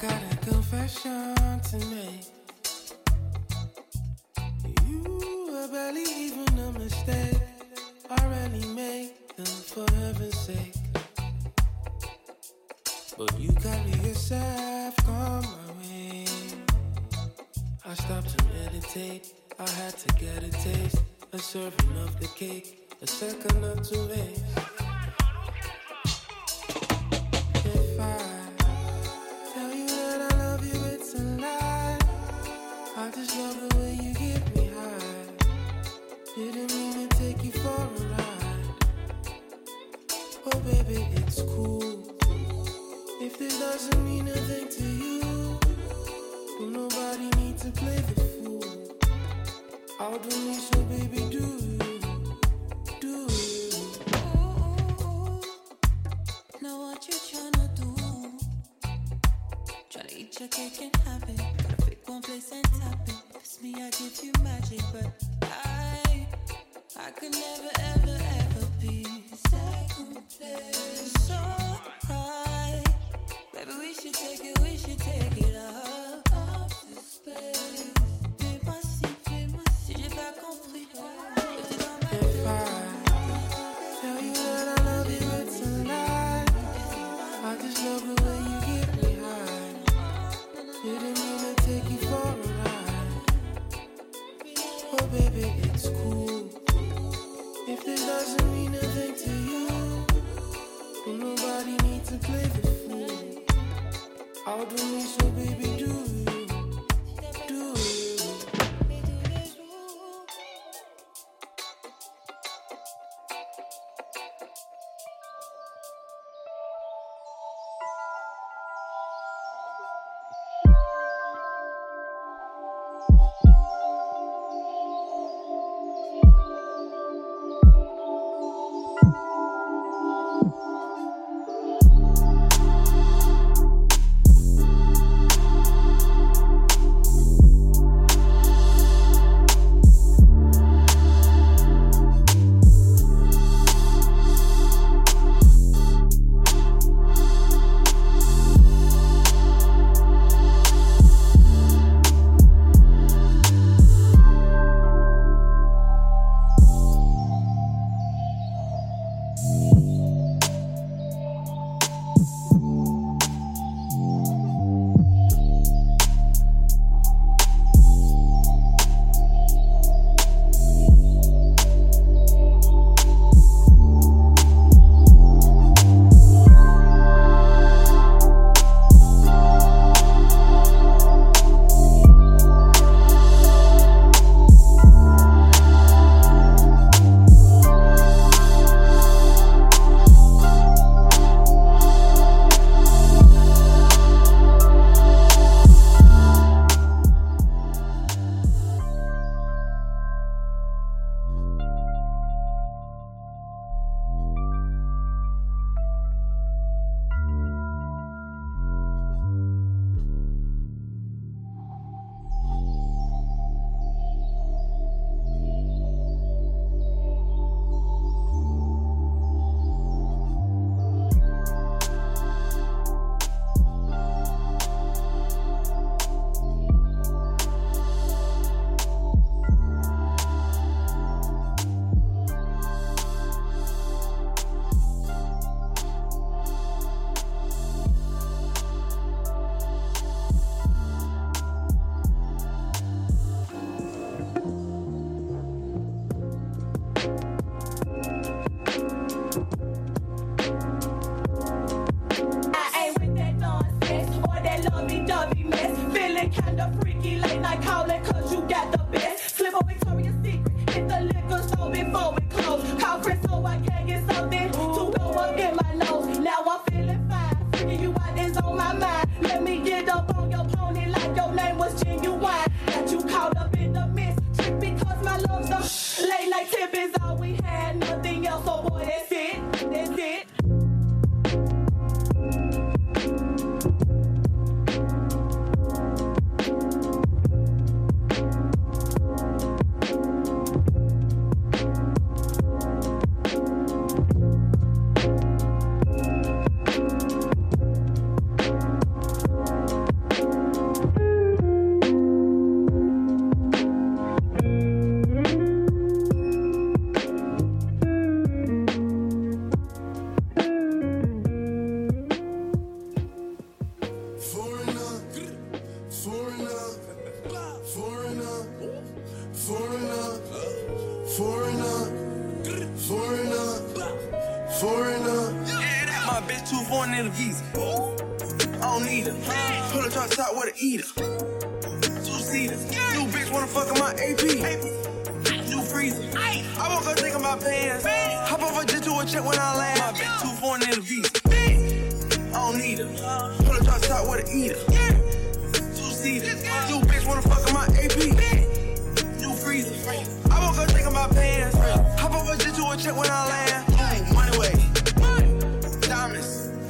got a confession to make. You were barely even a mistake. I rarely make them for heaven's sake. But you carry yourself on my way. I stopped to meditate. I had to get a taste, a serving of the cake, a second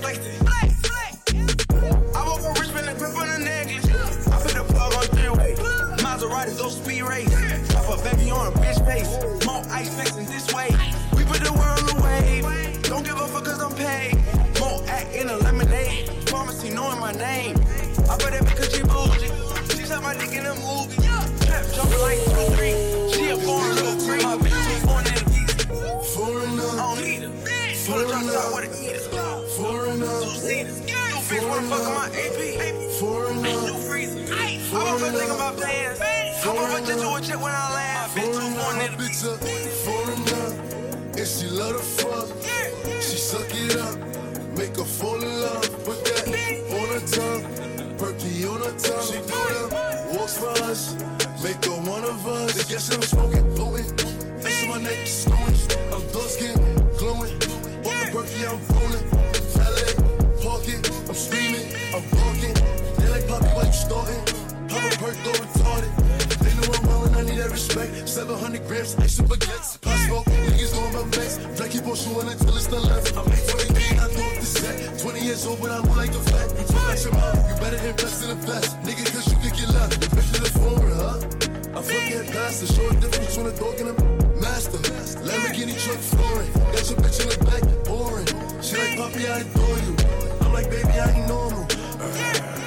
Flexing. I woke up rich, spend a grip on a necklace. I put the plug on three way. Maserati, go speed race. Pop a baby on a bitch face. More ice flexing this way. We put the world away. Don't give a fuck cause I'm paid. More act in a lemonade. Pharmacy knowing my name. I bet that because she bougie. She shot my dick in a movie. Trap jumping like two, three. New bitch wanna fuck my AP. foreigner, New freezer. I woke up thinking about pants. Hop off a jet to a check when I land. Bitch, too foreigner. foreign My in the a foreigner, and she love to fuck. She suck it up, make her fall in love. Put that on her tongue, perky on her tongue. She do walks for us, make her one of us. They guess I'm smoking, blowing. On my neck, snowing. I'm dark skin, glowing. On the perky, I'm rolling. I'm barking. They like Poppy, why you starting? Pop a perk, go retarded. They know I'm and I need that respect. 700 grams, ice and baguettes. Pop smoke, niggas know I'm a mess. Black keep on shooting until it's the left. I'm 823, I up the set. 20 years old, but I move like a fat. You talk your mom, you better invest in the best. Nigga, cause you could get left. Bitch to the phone, huh? I fucking past the show a difference between a dog and a master. Lamborghini truck flooring. Got your bitch in the back, boring. She like, Poppy, I adore you. I'm like, baby, I ain't normal. I'm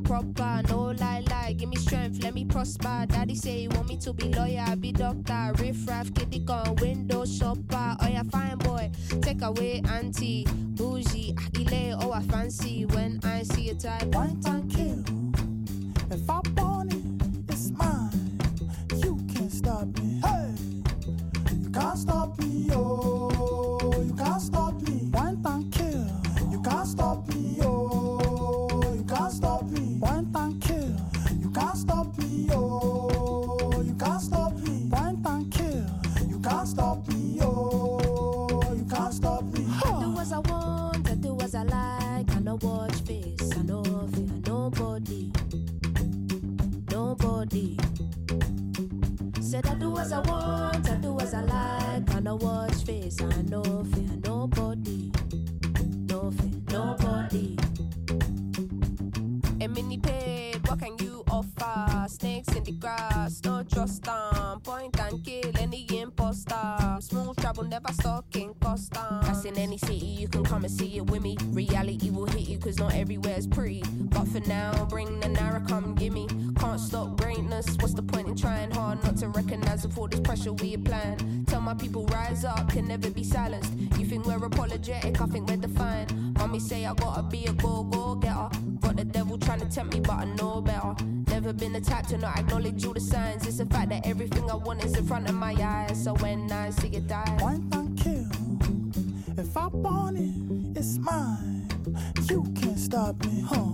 proper, no lie, lie. Give me strength, let me prosper. Daddy say he want me to be lawyer, be doctor. Riff raff, kitty gun, I no fear nobody, nobody. Said I do as I want, I do as I like. I no watch face, I no fear nobody, no fear nobody. A mini paid, what can you offer? Snakes in the grass, no trust them. Point and kill any imposter. Smooth travel, never stalking Costa. That's in any city, you can come and see it with me. Reality everywhere's pretty. But for now, bring the narrow, come gimme. Can't stop greatness, what's the point in trying hard not to recognize all this pressure we applying? Tell my people, rise up, can never be silenced. You think we're apologetic, I think we're defiant. Mommy say I gotta be a go go getter. Got the devil trying to tempt me, but I know better. Never been the type to not acknowledge all the signs. It's the fact that everything I want is in front of my eyes. So when I see it die, one and kill. If I want it, it's mine. Stop me, huh?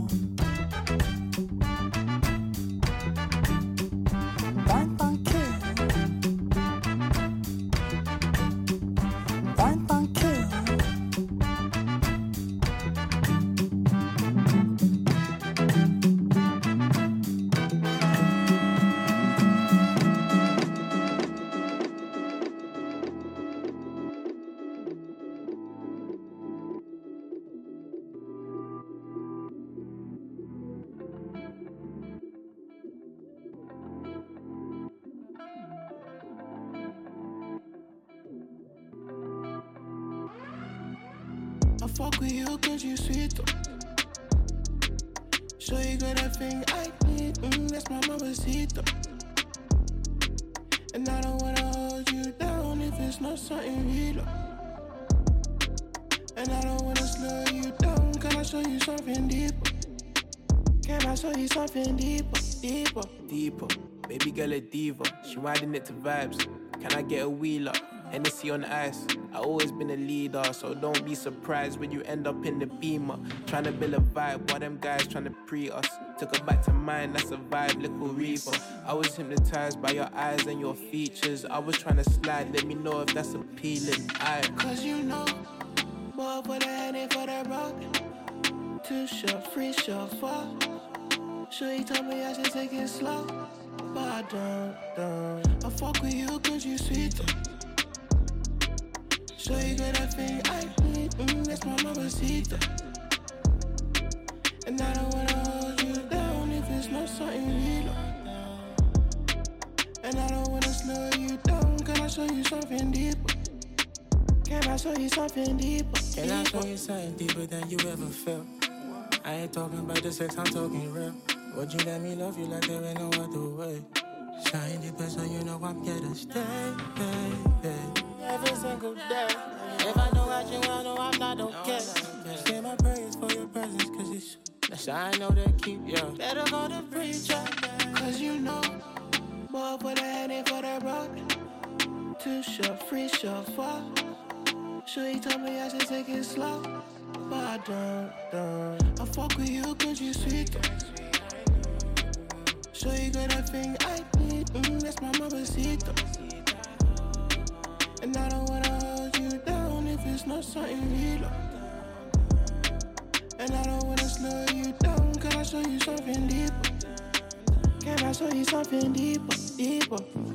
You something deeper? Deeper. deeper. Baby girl a diva, she riding it to vibes. Can I get a wheel wheeler? Hennessy on ice. I always been a leader, so don't be surprised when you end up in the beamer. Trying to build a vibe while them guys trying to pre us. Took her back to mine, that's a vibe, little reaper. I was hypnotized by your eyes and your features. I was trying to slide, let me know if that's appealing. I Cause you know, boy, for the honey for the rock. Two shot, free shot, fuck. Sure, he told me I should take it slow. But I don't, don't. I fuck with you cause you sweet. Sure, you got everything I need. Mm, that's my mamacita. And I don't wanna hold you down if it's not something real. And I don't wanna slow you down. Can I show you something deeper? Can I show you something deeper? Can I show you something deeper than you ever felt? I ain't talking about the sex, I'm talking real. Would you let me love you like there ain't no other way? Shine deeper so you know I'm here to stay, hey. Every single day. If I don't got you, I know I'm not okay. Say my prayers for your presence, cause it's that's how I know to keep you. Better go to preacher. Cause you know, boy, for the honey for the rock. Two shot, free shot, fuck. Sure, he told me I should take it slow. But I don't, don't. I fuck with you cause you sweet. Sure you got thing I need. Mm, that's my mamacita. And I don't wanna hold you down if it's not something real. And I don't wanna slow you down. Can I show you something deeper? Can I show you something deeper, deeper?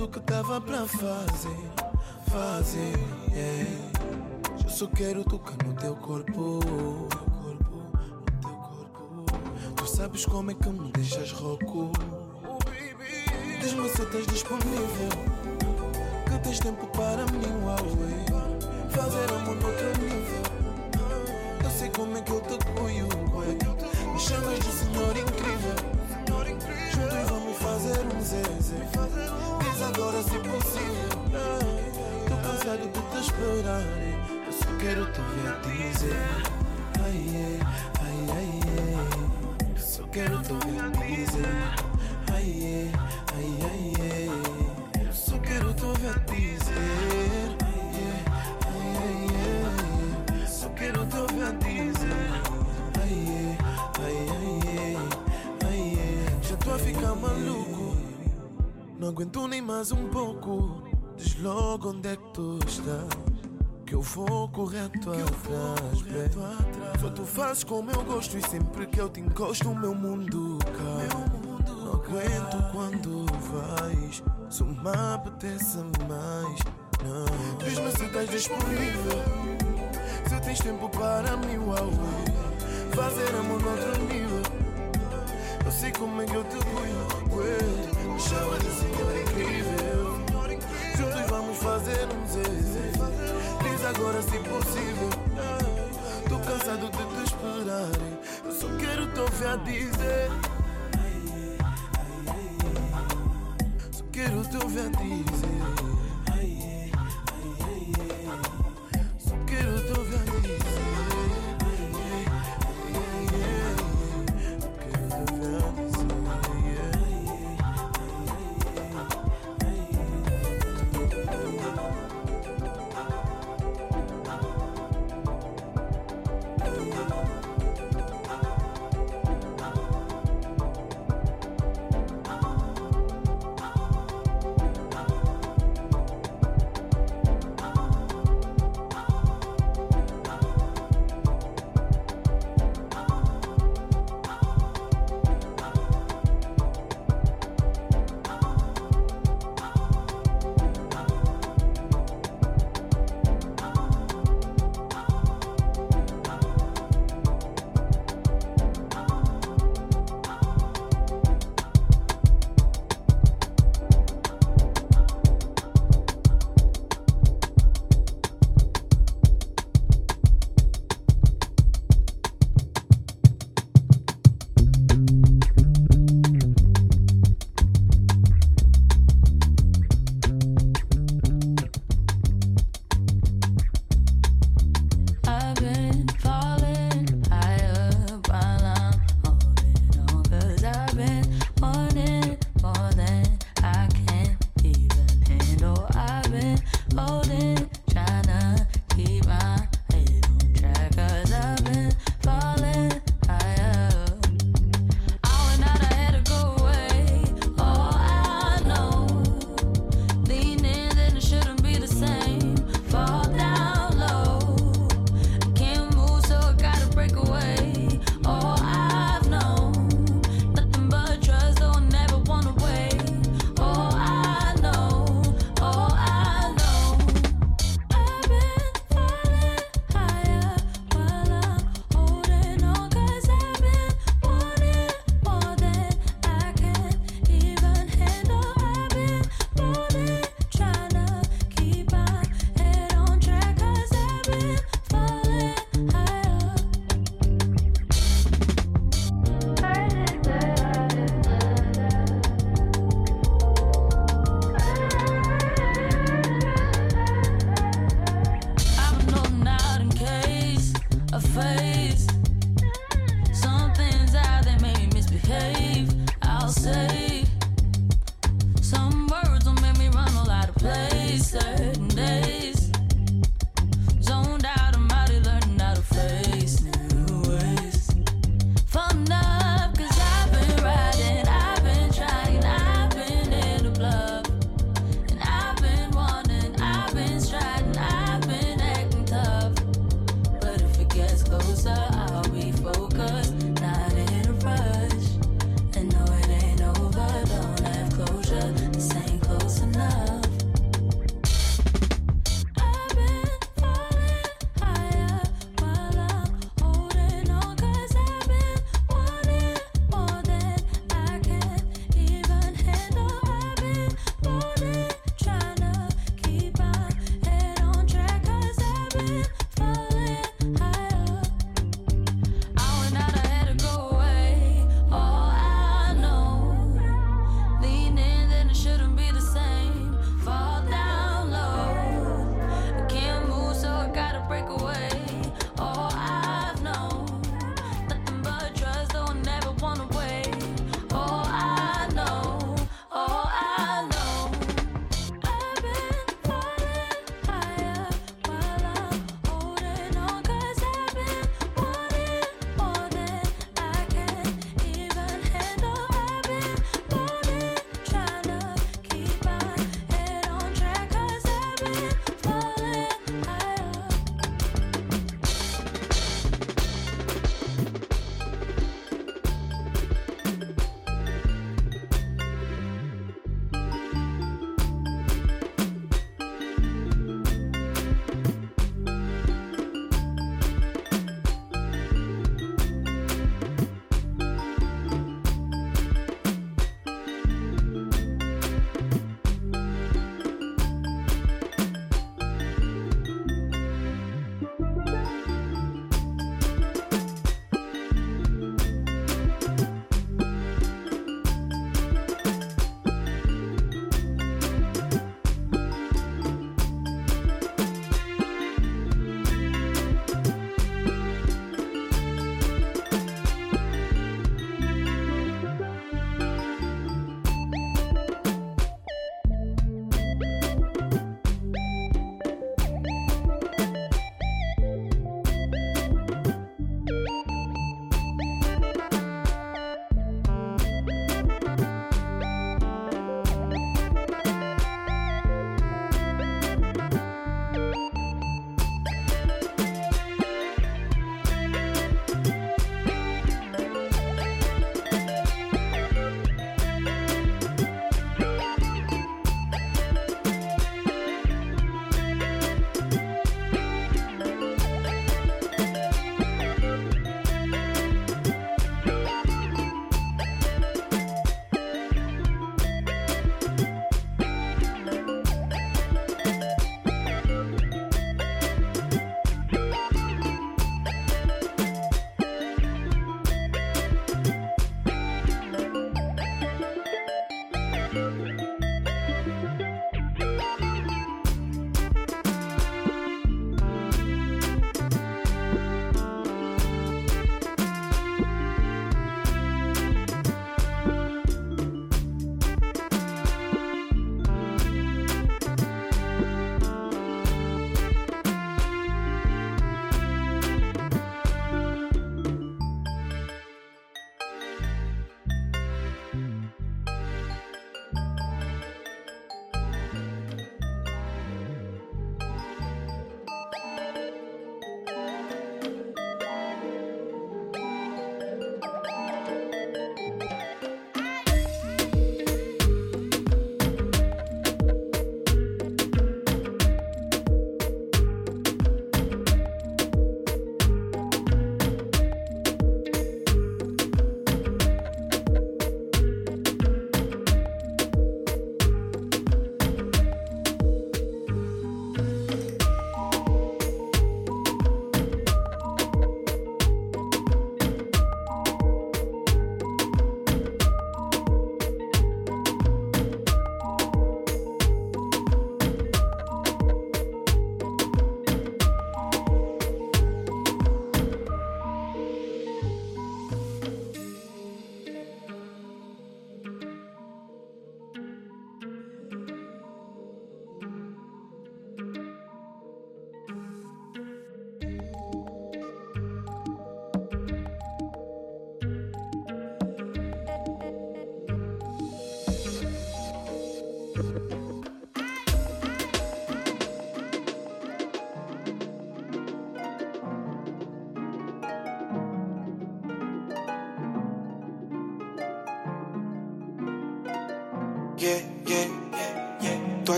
tudo que tava pra fazer, fazer. Yeah. Eu só quero tocar no teu corpo, no teu corpo, no teu corpo. Tu sabes como é que me deixas rouco. mais um pouco, diz logo onde é que tu estás. Que eu vou correto atrás, bem. Só tu fazes como eu gosto e sempre que eu te encosto, o meu mundo cai. Não aguento quando vais, só me apetece mais. Diz-me se estás disponível, se tens tempo para mim, uau. Fazer amor noutro nível, eu sei como é que eu te cuido. Chama-te agora se possível. Tô cansado de te esperar. Eu só quero te ouvir a dizer.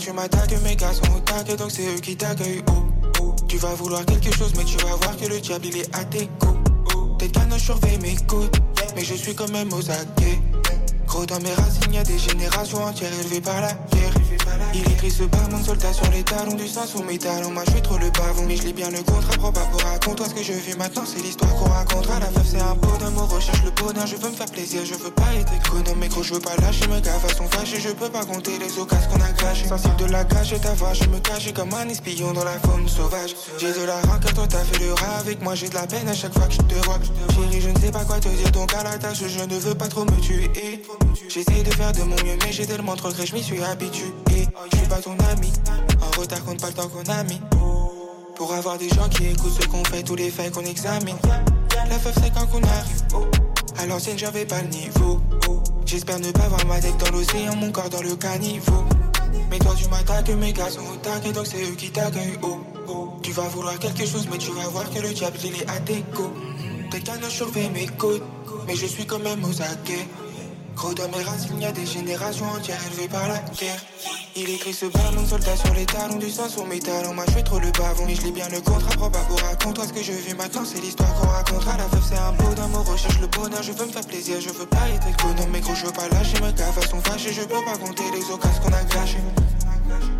Tu m'attaques, mes gars sont au taquet, donc c'est eux qui t'accueillent. Oh, oh. Tu vas vouloir quelque chose, mais tu vas voir que le diable il est à tes coups. Oh. Tes canons surveillent mes mais je suis quand même aux aguets. Gros dans mes racines, y a des générations entières élevées par la guerre. Il écrit ce bas, mon soldat sur les talons du sang sous mes talons. Moi je suis trop le pavon, mais je lis bien le contrat. Pour raconte-toi ce que je vis maintenant, c'est l'histoire qu'on racontera. La veuve c'est un beau d'amour, recherche le bonheur. Je veux me faire plaisir, je veux pas être économe. Mais gros, je veux pas lâcher mes gars, façon fâchée. Je peux pas compter les occasions qu'on a crachées. Sensible de la cache ta voix, je me cache comme un espion dans la faune sauvage. J'ai de la rancœur, toi t'as fait le rat avec moi. J'ai de la peine à chaque fois que je te vois. Chérie, je ne sais pas quoi te dire, donc à la tâche, je ne veux pas trop me tuer. J'essaie de faire de mon mieux, mais j'ai tellement trop que je m'y suis habitué. Je suis pas ton ami, en retard compte pas le temps qu'on a mis. Pour avoir des gens qui écoutent ce qu'on fait, tous les faits qu'on examine. La feuve c'est quand qu'on arrive. À l'ancienne, j'avais pas le niveau. J'espère ne pas voir ma tête dans l'océan, mon corps dans le caniveau. Mais toi, tu m'attaques, mes gars sont au donc c'est eux qui t'accueillent. Oh, oh. Tu vas vouloir quelque chose, mais tu vas voir que le diable il est à tes coups. Tes canons surveillent mes côtes, mais je suis quand même aux aguets. Dans mes racines, y a des générations entières élevées par la guerre. Il écrit ce ballon, soldat sur les talons, du sang sur mes talons. Moi je suis trop le bavon, mais je lis bien le contrat. Pour raconte-toi ce que je vis maintenant, c'est l'histoire qu'on racontera. La veuve c'est un beau d'amour, recherche le bonheur. Je veux me faire plaisir, je veux pas être économe. Mais gros, je veux pas lâcher mes gars, façon fâchée. Je peux pas compter les occasions qu'on a gâchées.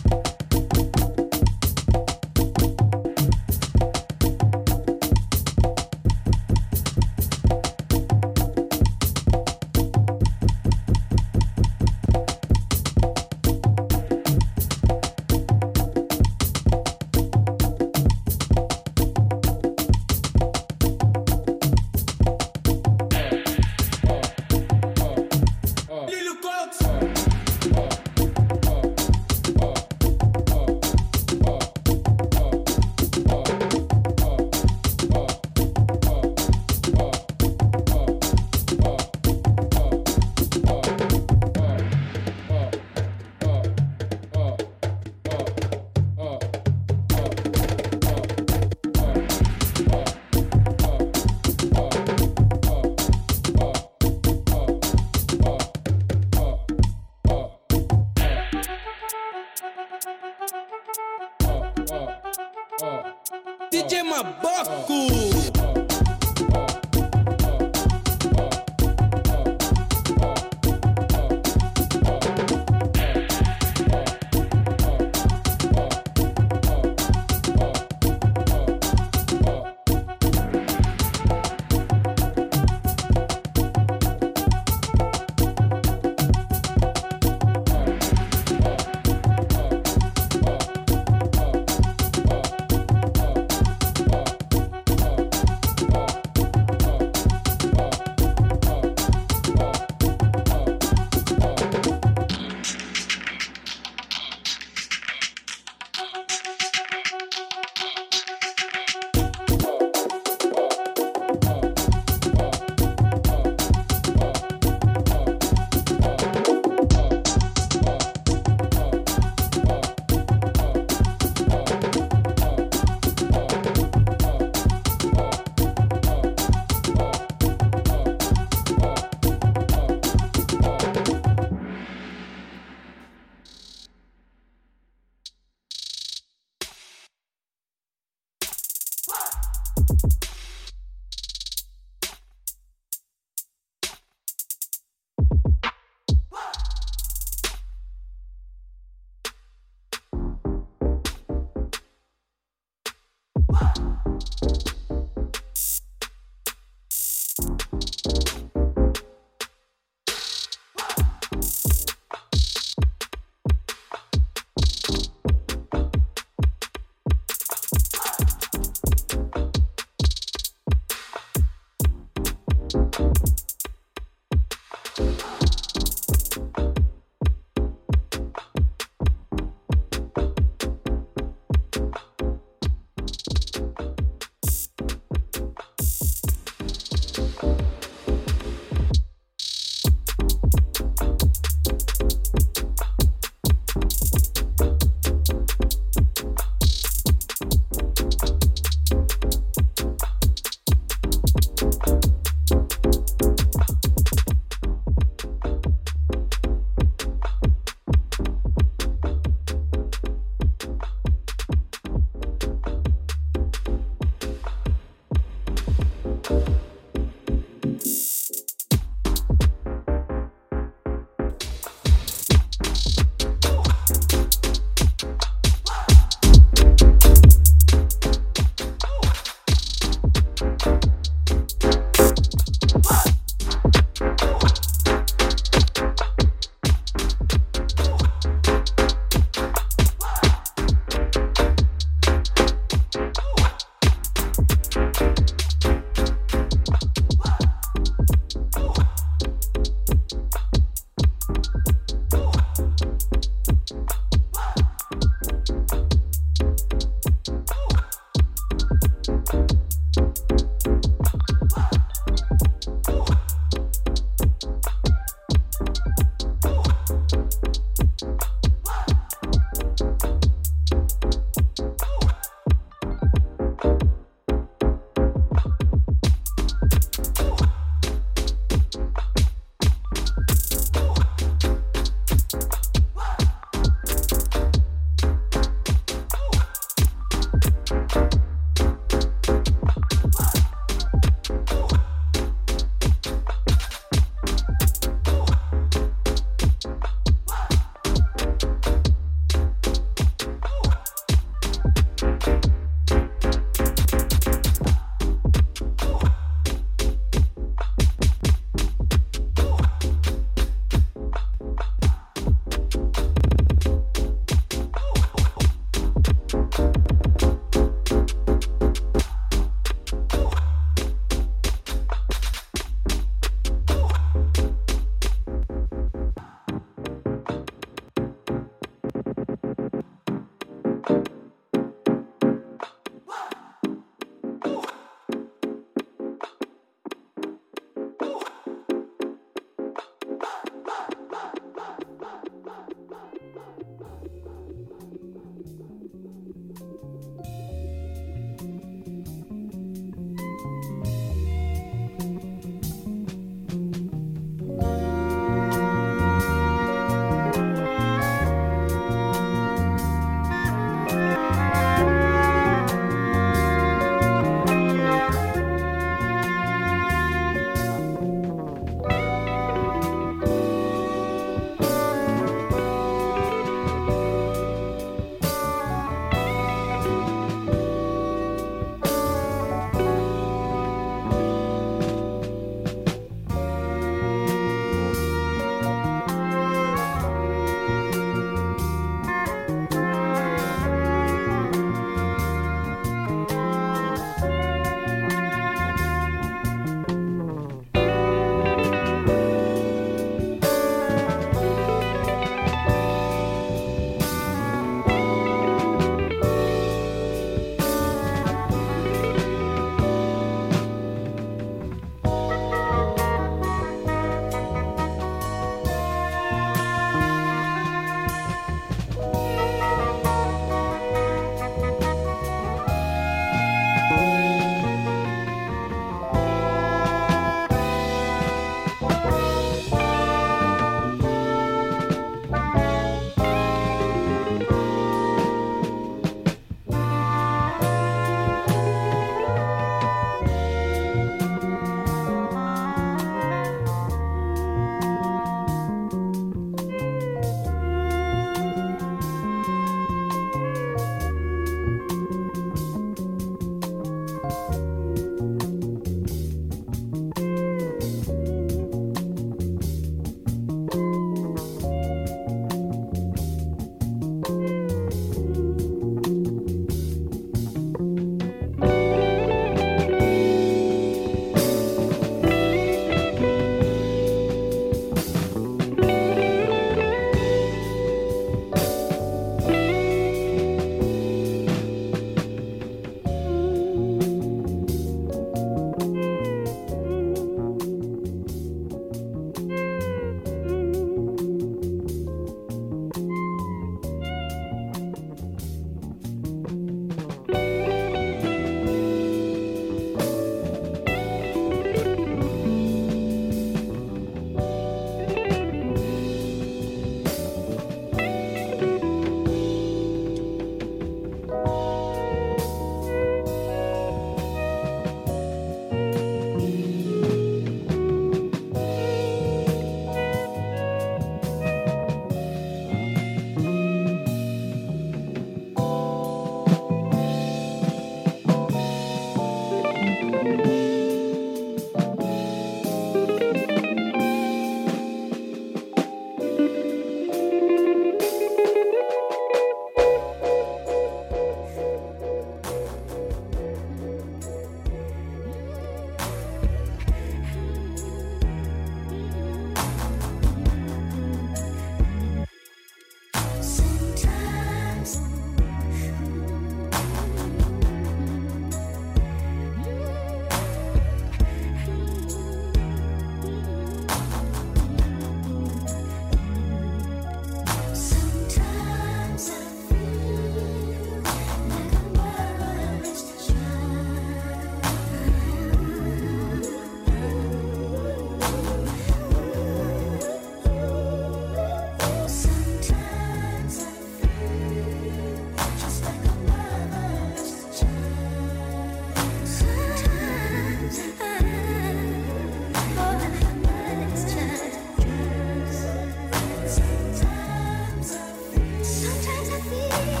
see.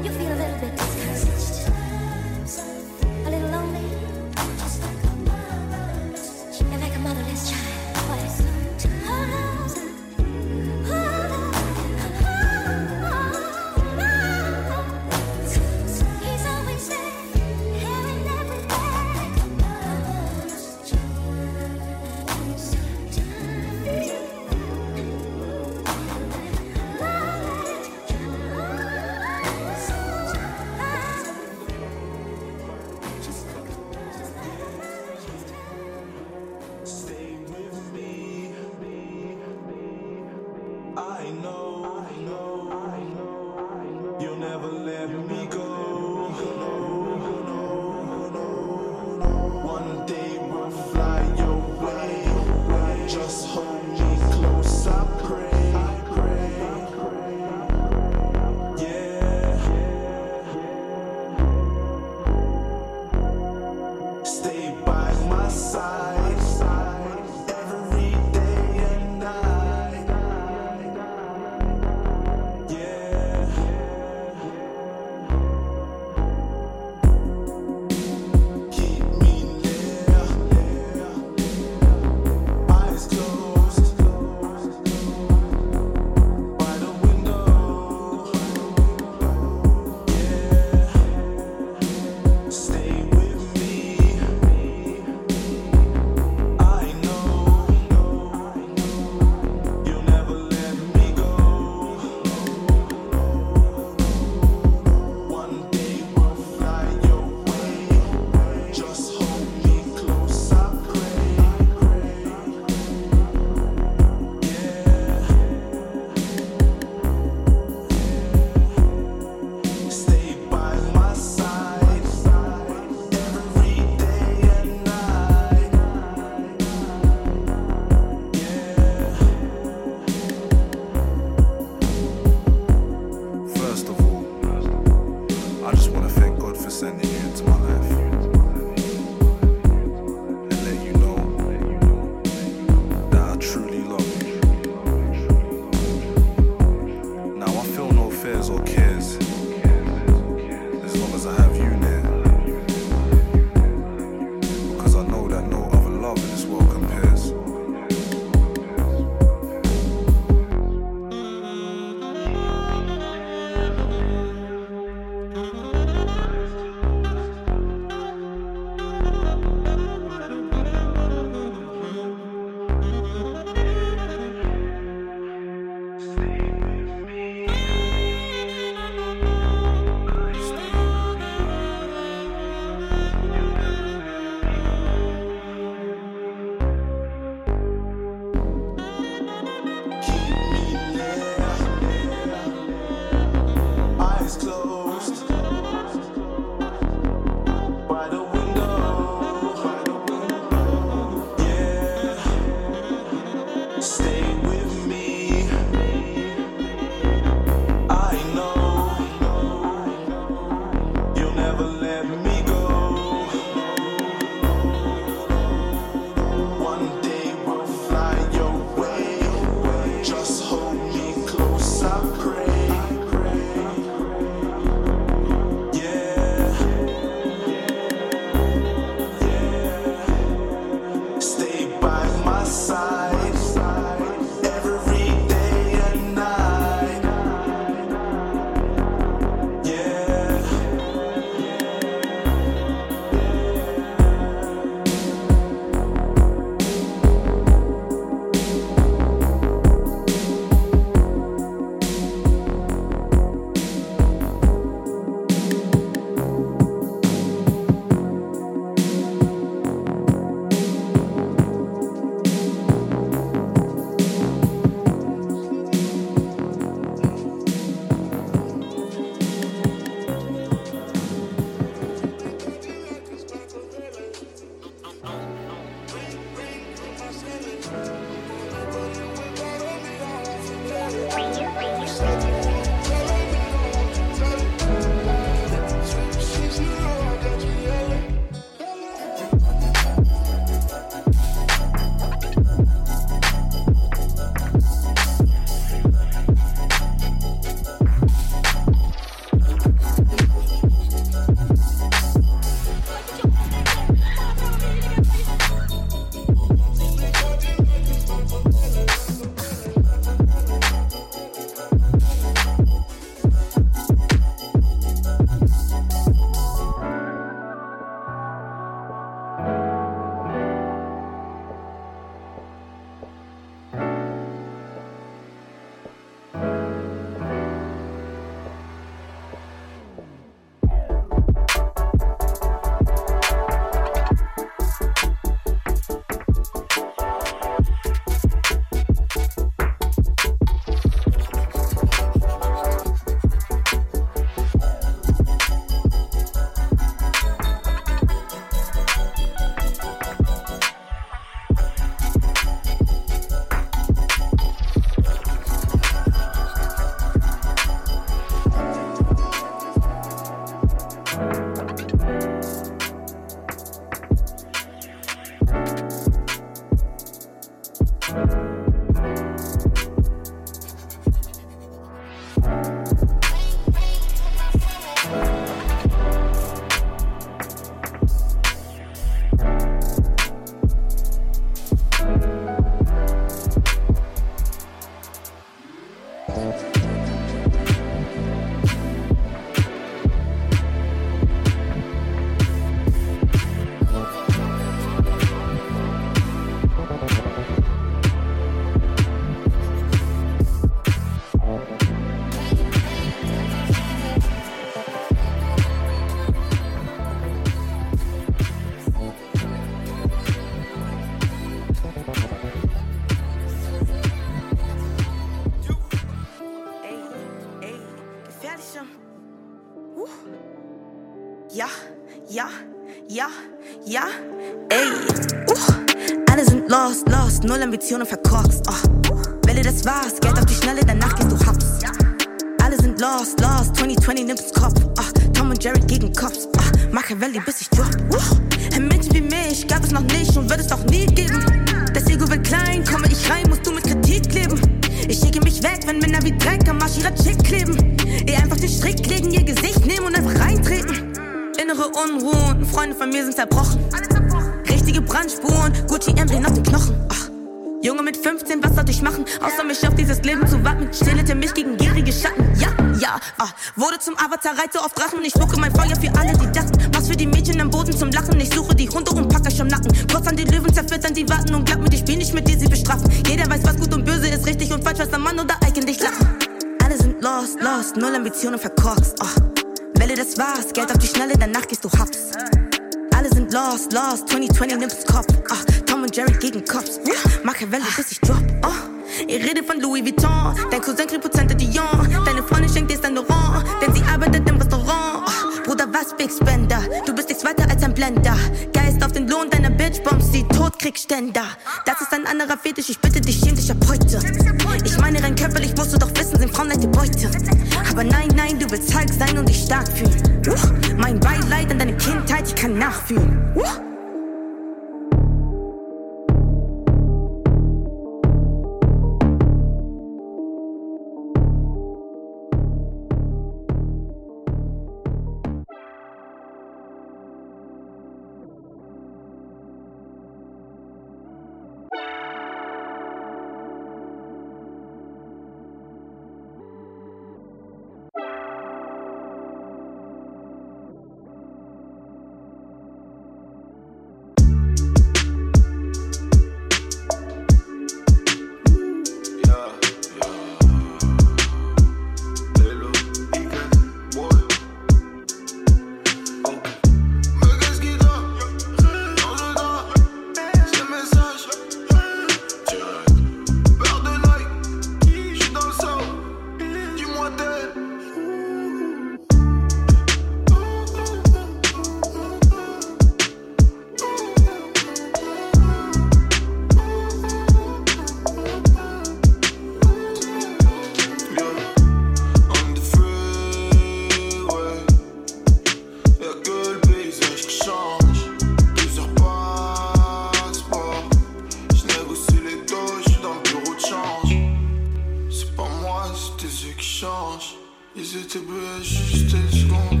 ils étaient bleus juste une seconde.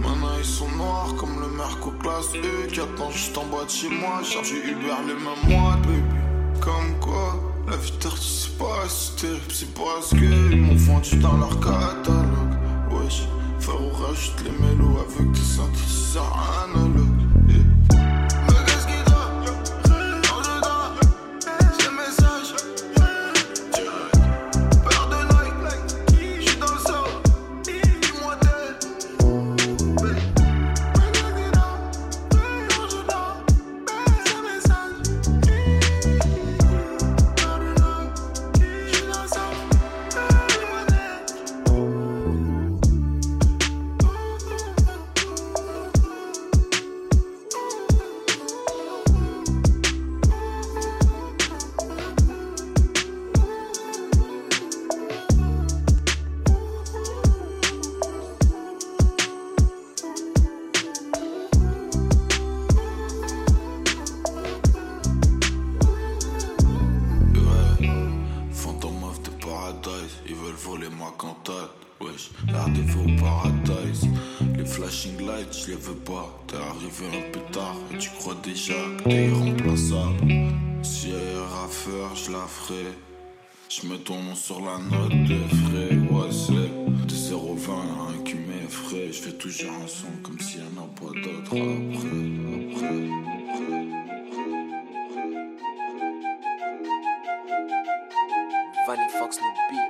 Maintenant ils sont noirs comme le Merco classe E qui attend juste en bas chez moi. Chargé Uber les mêmes mois, baby. Comme quoi, la vie t'artiste c'est pas si terrible, c'est parce que ils m'ont vendu dans leur catalogue. Wesh, ouais, frérot, rajoute les mélos avec des synthétiseurs analogues. toujours un son comme s'il n'y en a pas d'autre après, après. Fox, no beat.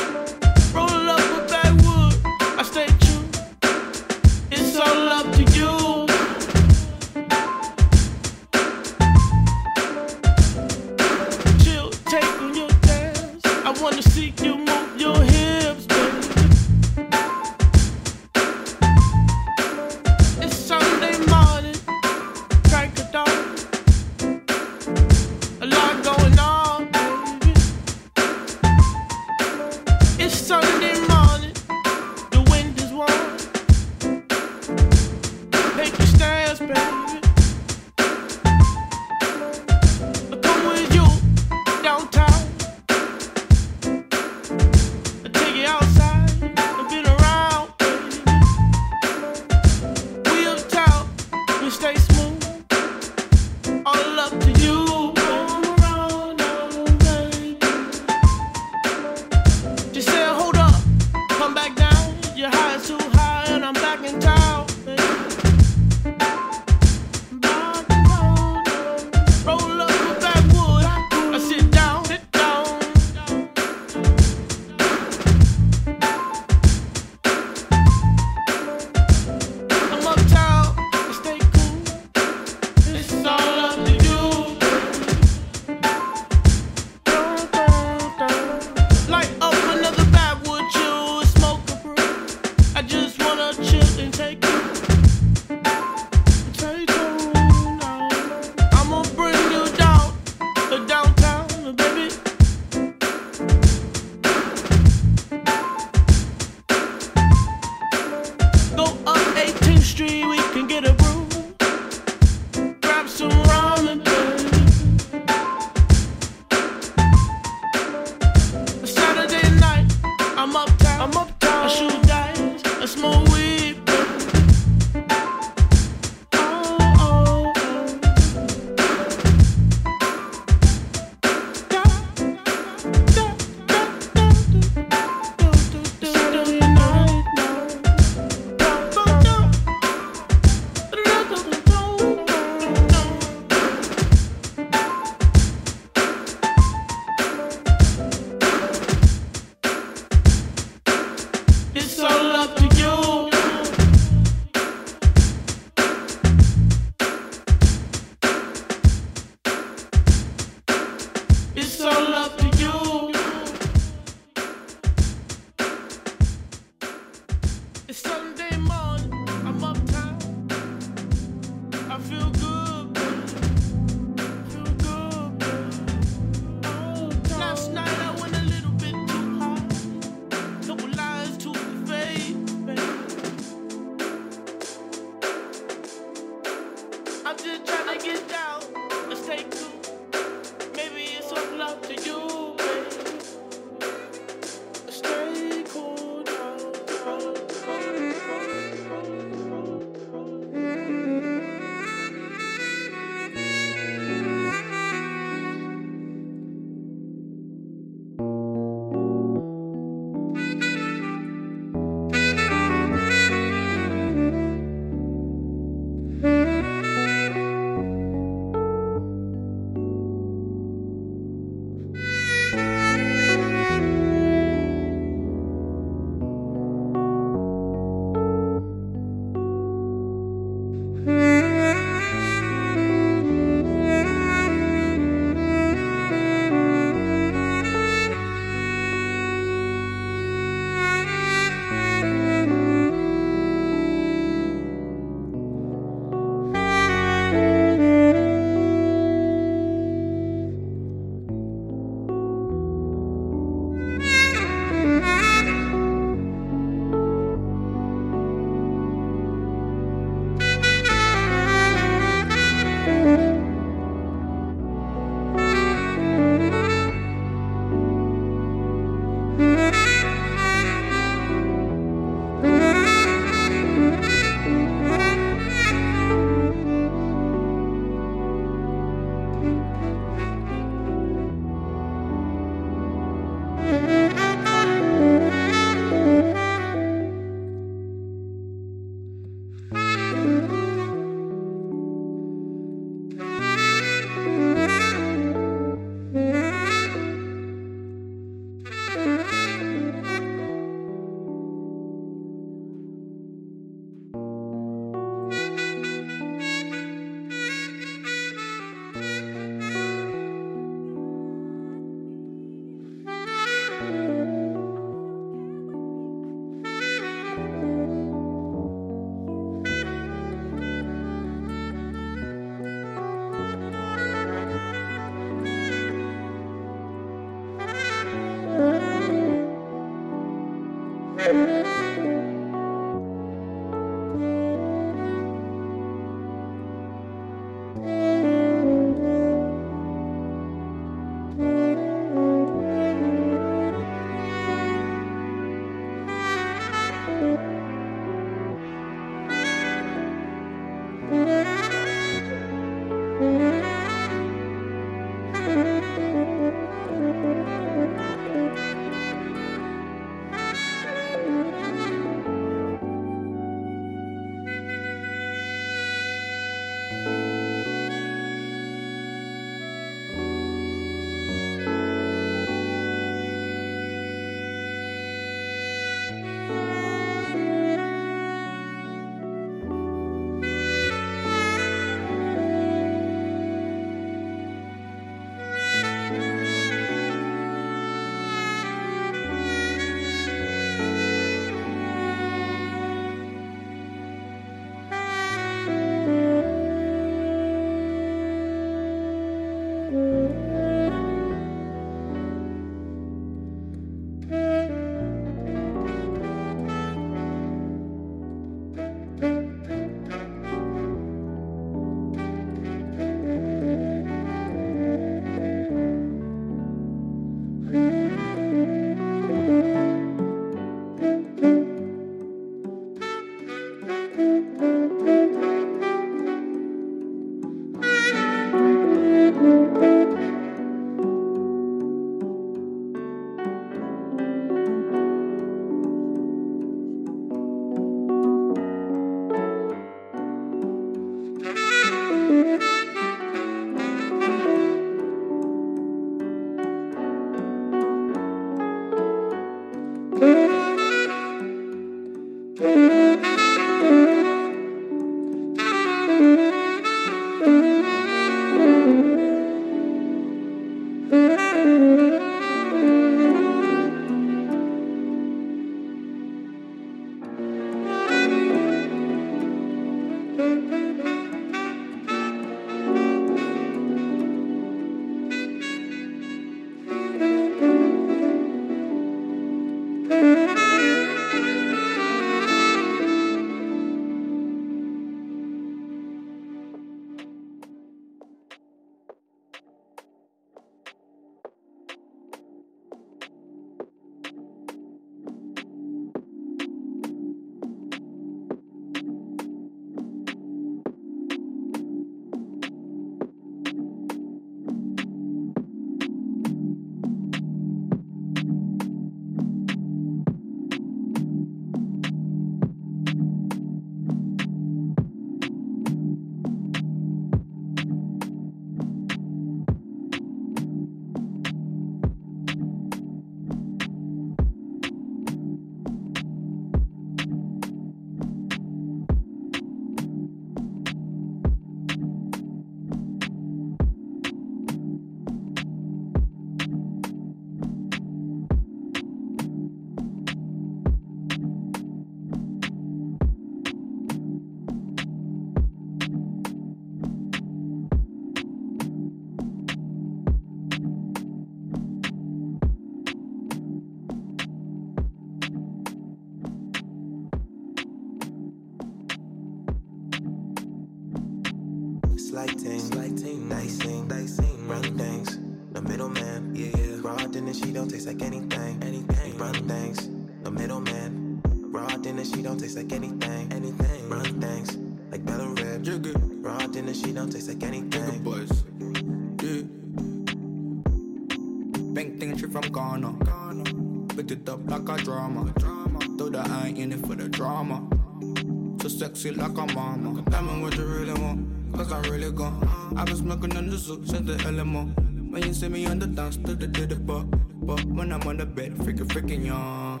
can see me on the dance to the diddy. But when I'm on the bed, freaking freaking young.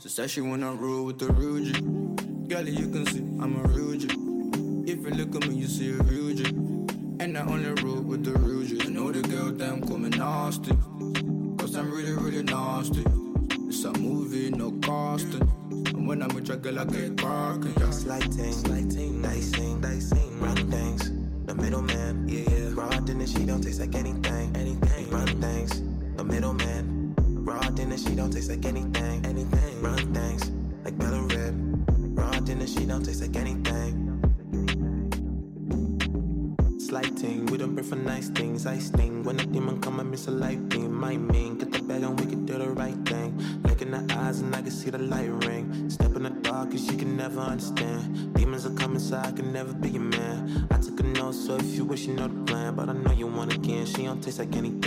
She said she wanna roll with the Ruji. Girl, you can see I'm a Ruji. If you look at me, you see a Ruji. And I only roll with the Ruji. I know the girl them call me nasty. Cause I'm really, really nasty. It's a movie, no costing. And when I'm with your girl, I get second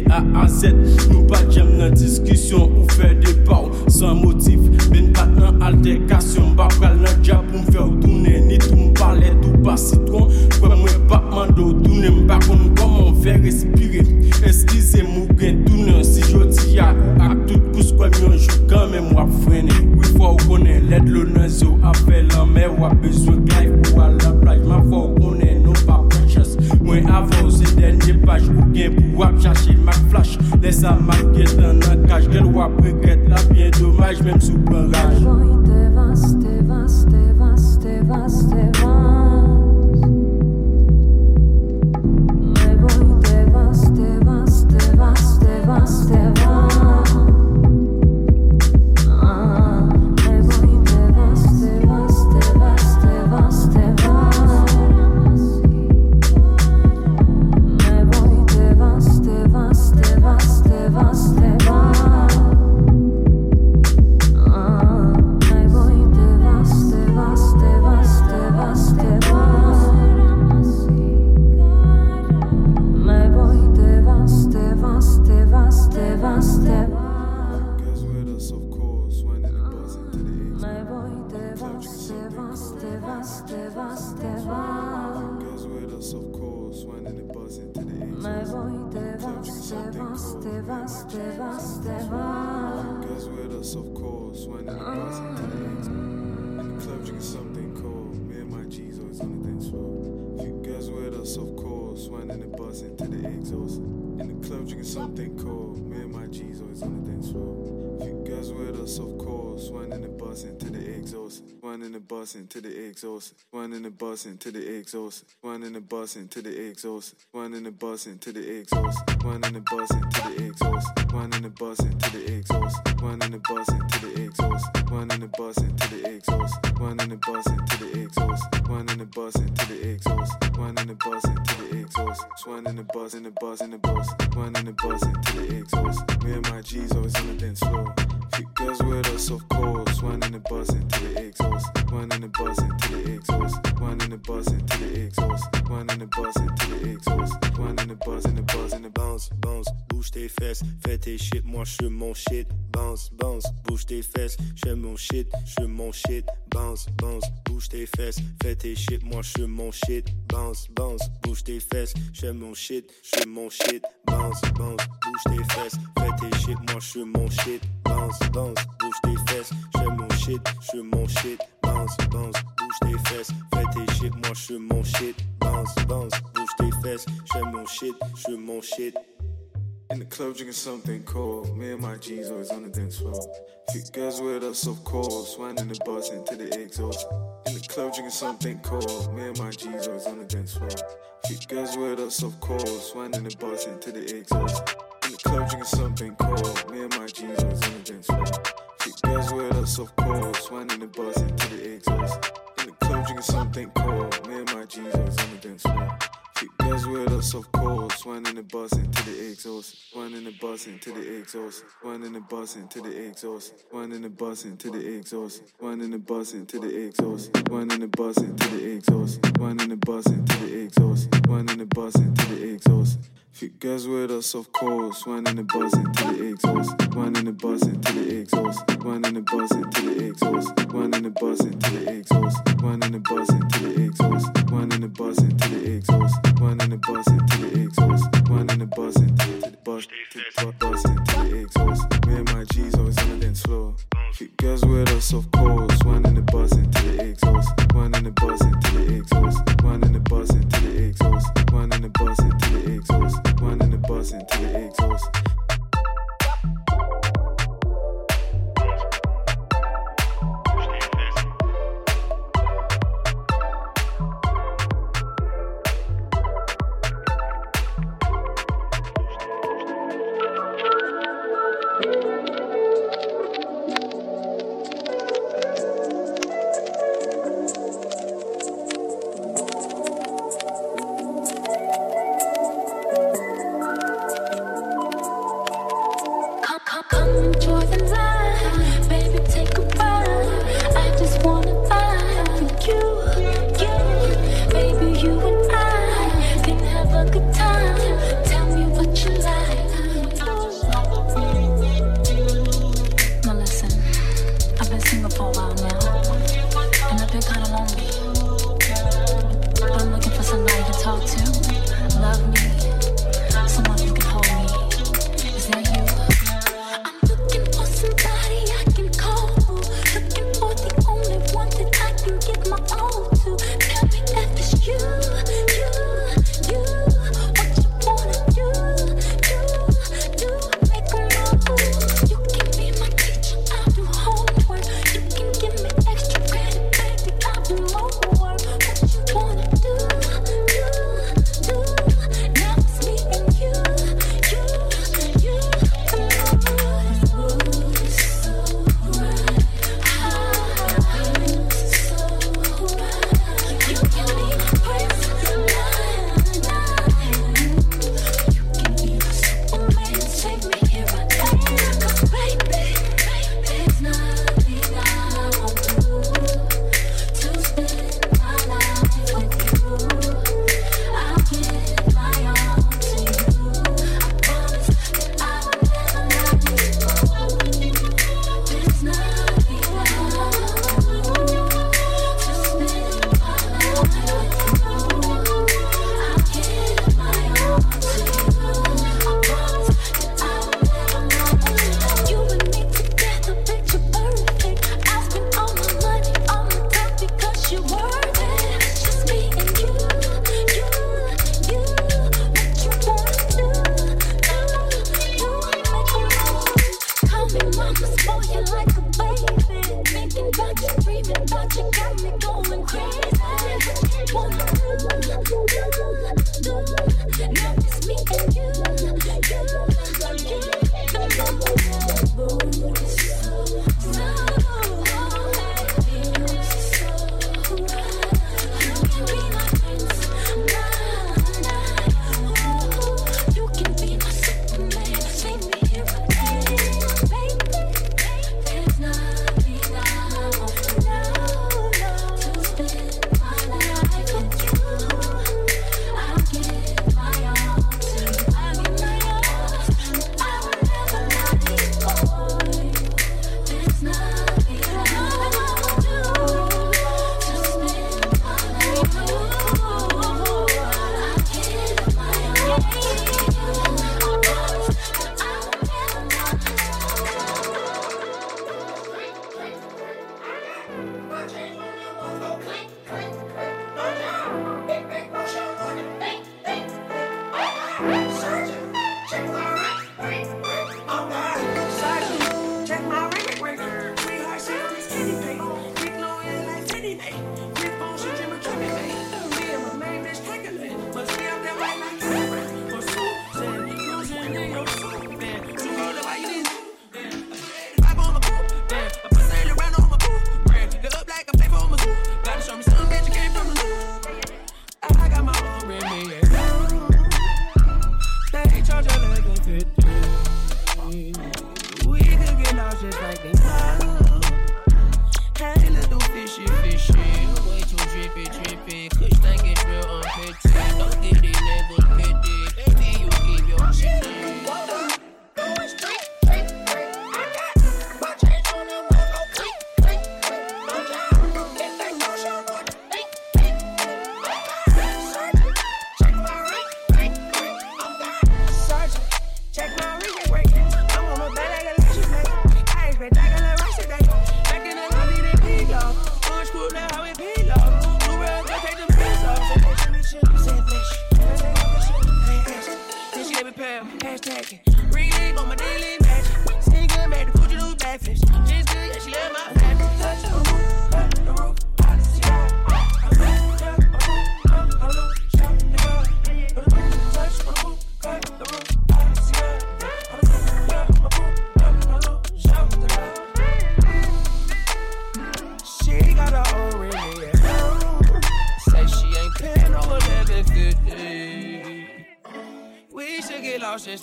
DAAZ. Nous One in the exhaust. One in the bus into the exhaust. One in the bus into the exhaust. One in the bus into the exhaust. One in the bus into the exhaust. One in the bus into the exhaust. One in the bus into the exhaust. One in the bus into the exhaust. One in the bus into the exhaust. One in the bus into the exhaust. One in the bus in the bus in the bus. One in the bus into the exhaust. Me and my G's always on the dance floor. Girls with us, of course. One in the bus into the exhaust. One in the bus into the exhaust. One in the bus into the exhaust. One in the bus into the exhaust. One in the bus in the bus in the bounce, bounce, bouge tes fesses, fais tes shit, moi je mon shit, bounce, bounce, bouge tes fesses, je mon shit, je mon shit, bounce, bounce, bouge tes fesses, fais tes shit, moi je mon shit, bounce, bounce, bouge tes fesses, je mon shit, je mon shit, bounce, bounce, bouge tes fesses, fais tes shit, moi je mon shit, bounce, bounce, bouge tes fesses, je mon shit, je mon shit, bounce, bounce, bouge tes fesses, fais tes shit, moi je mon shit, bounce, bounce, bouge tes fesses, je mon shit, je mon shit. In the club drinking something cold. Me and my G's always on the dance floor. Few girls with us, of course. One in the bus into the exhaust. In the club drinking something cold. Me and my G's always on the dance floor. Few girls with us, of course. One in the bus into the exhaust. In the club drinking something cold. Me and my G's always on the dance floor. Few girls with us, of course. One in the bus into the exhaust. In the club drinking something cold. Me and my G's always on the dance floor. Few girls with us, of course. One in the exhaust. One in the bus into the exhaust. One in the bus into the exhaust. One in the bus into the exhaust. One in the bus into the exhaust. One in the bus into the exhaust. One in the bus into the exhaust. One in the bus into the exhaust. Few girls with us, of course. One in the bus into the exhaust. One in the bus into the exhaust. One in the bus into the exhaust. One in the bus into the exhaust. One in the bus into the exhaust. One in the bus into the exhaust. One in the bus into the exhaust. One in the bus into floor. Me and my G's always on the dance floor. Girls with us, of course. One in the buzz until the exhaust. One in the buzz until the exhaust. One in the buzz until the exhaust. One in the buzz until. One in the buzz.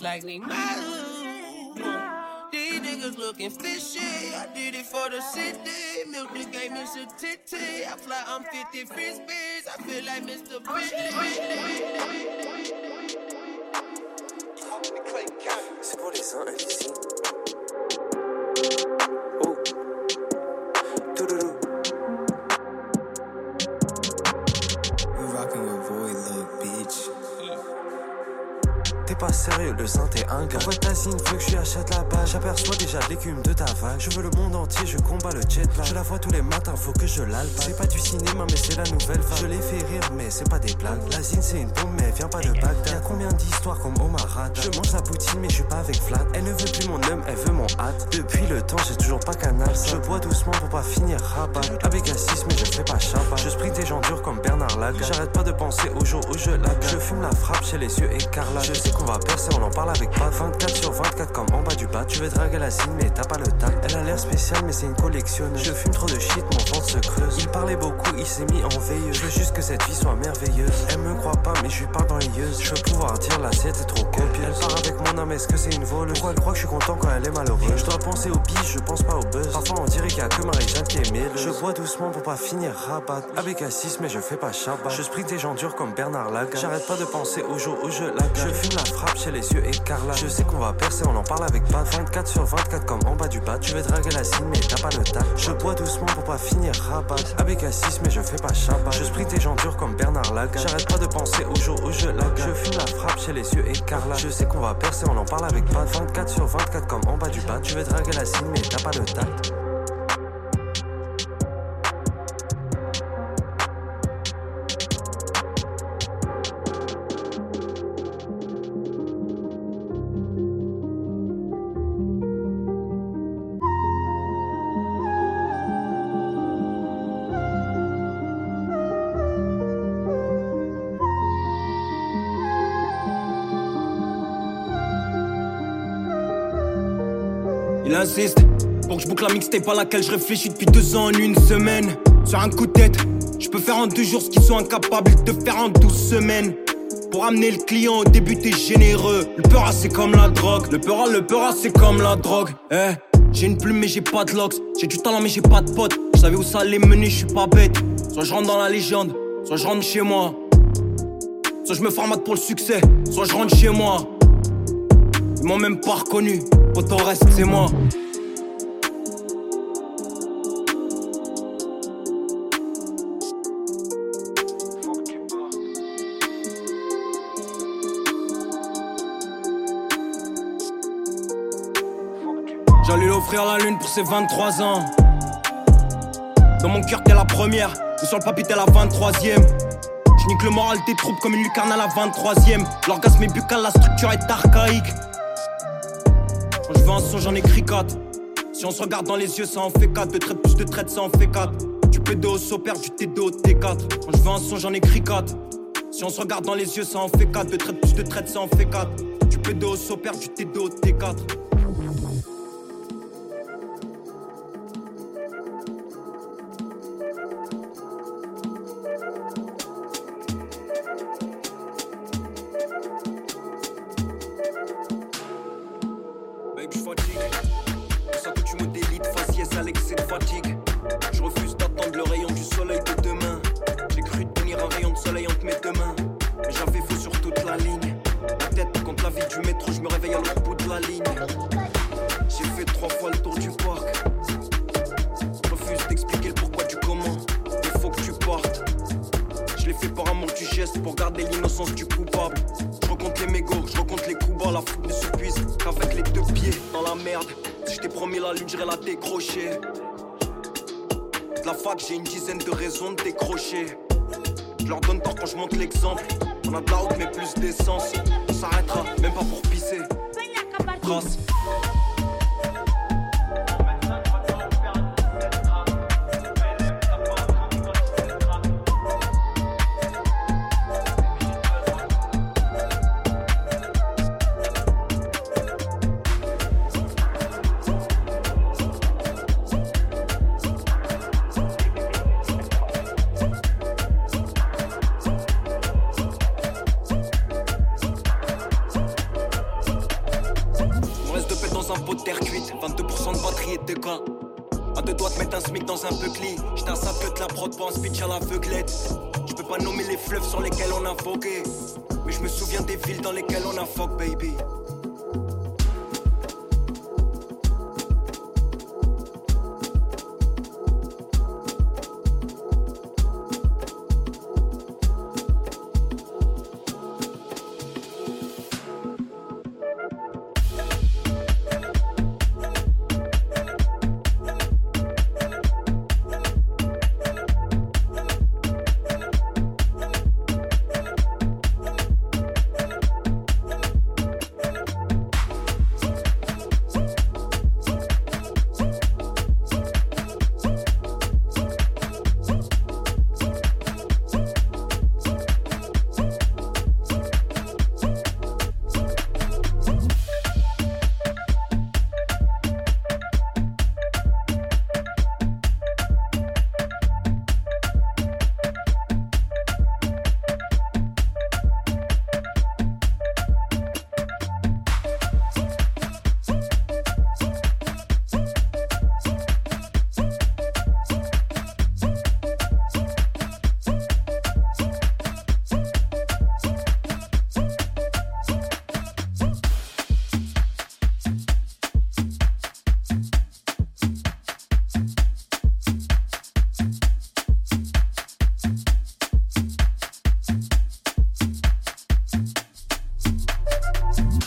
like Nick These niggas looking fishy. I did it for the city. Milk the game is a titty. I fly on 50 frisbees. I feel like Mr. Oh, Bentley. It's what it's on, pas sérieux, le sein t'es un gars. Pourquoi ta signe veut que je lui achète la page J'aperçois déjà l'écume de ta vague. Je veux le monde entier, je combats le jet lag. Je la vois tous les matins, faut que je l'alpe. C'est pas du cinéma, mais c'est la nouvelle vague. Je les fais rire, mais c'est pas des blagues. La zine c'est une bombe, mais vient pas de Bagdad. Y'a combien d'histoires comme Omar Je mange la poutine, mais je suis pas avec Vlad. Elle ne veut plus mon homme, elle veut mon hâte. Depuis le temps, j'ai toujours pas canal. Je bois doucement pour pas finir rabat. Avec Assis, mais je fais pas chabat. Je sprint des gens durs comme Bernard Laga. J'arrête pas de penser au jour où je la Je fume la frappe chez les yeux écarlats. Je sais qu'on va on en parle avec pas 24 sur 24 comme en bas du bas. Tu veux draguer la signe, mais t'as pas le tact. Elle a l'air spéciale, mais c'est une collectionneuse. Je fume trop de shit, mon ventre se creuse. Il parlait beaucoup, il s'est mis en veilleuse. Je veux juste que cette vie soit merveilleuse. Elle me croit pas, mais je lui parle dans les yeux. Je veux pouvoir dire l'assiette est trop copieuse. Elle part avec mon âme, est-ce que c'est une voleuse? Pourquoi elle croit que je suis content quand elle est malheureuse? Je dois penser au biche, je pense pas au buzz. Parfois on dirait qu'il y a que Marie-Jeanne qui est mille. Je bois doucement pour pas finir rabat. Avec Assis, mais je fais pas chabat. Je sprint des gens durs comme Bernard Laga. J'arrête pas de penser au jour où je la Je fume la chez les yeux. Je sais qu'on va percer, on en parle avec pas 24 sur 24 comme en bas du bas. Tu veux draguer la signe, mais t'as pas le tact. Je bois doucement pour pas finir rabat. Avec Assis, mais je fais pas chabat. Je sprint des gens durs comme Bernard Laga. J'arrête pas de penser au jour où je la Je fume la frappe chez les yeux écarlats. Je sais qu'on va percer, on en parle avec pas 24 sur 24 comme en bas du bas. Tu veux draguer la signe, mais t'as pas le tact. Pour que je boucle la mixtape à laquelle je réfléchis depuis deux ans en une semaine. Sur un coup de tête, je peux faire en deux jours ce qu'ils sont incapables de faire en douze semaines. Pour amener le client au début, t'es généreux. Le peur, c'est comme la drogue. Le peur, le peur, c'est comme la drogue. Eh, j'ai une plume, mais j'ai pas de locks. J'ai du talent, mais j'ai pas de potes. Je savais où ça allait mener, je suis pas bête. Soit je rentre dans la légende, soit je rentre chez moi. Soit je me formate pour le succès, soit je rentre chez moi. Ils m'ont même pas reconnu, autant reste, c'est moi. J'allais lui offrir la lune pour ses 23 ans. Dans mon cœur, t'es la première, mais sur le papier, t'es la 23ème. Je nique le moral des troupes comme une lucarne à la 23ème. L'orgasme est buccal, la structure est archaïque. Veux un son, j'en écris 4. Si on se regarde dans les yeux, ça en fait 4. De traite plus de traite, ça en fait 4. Du P2 au Sopère, du T2 au T4. Quand je veux un son, j'en écris 4. Si on se regarde dans les yeux, ça en fait 4. De traite plus de traite, ça en fait 4. Du P2 au Sopère, du T2 au T4.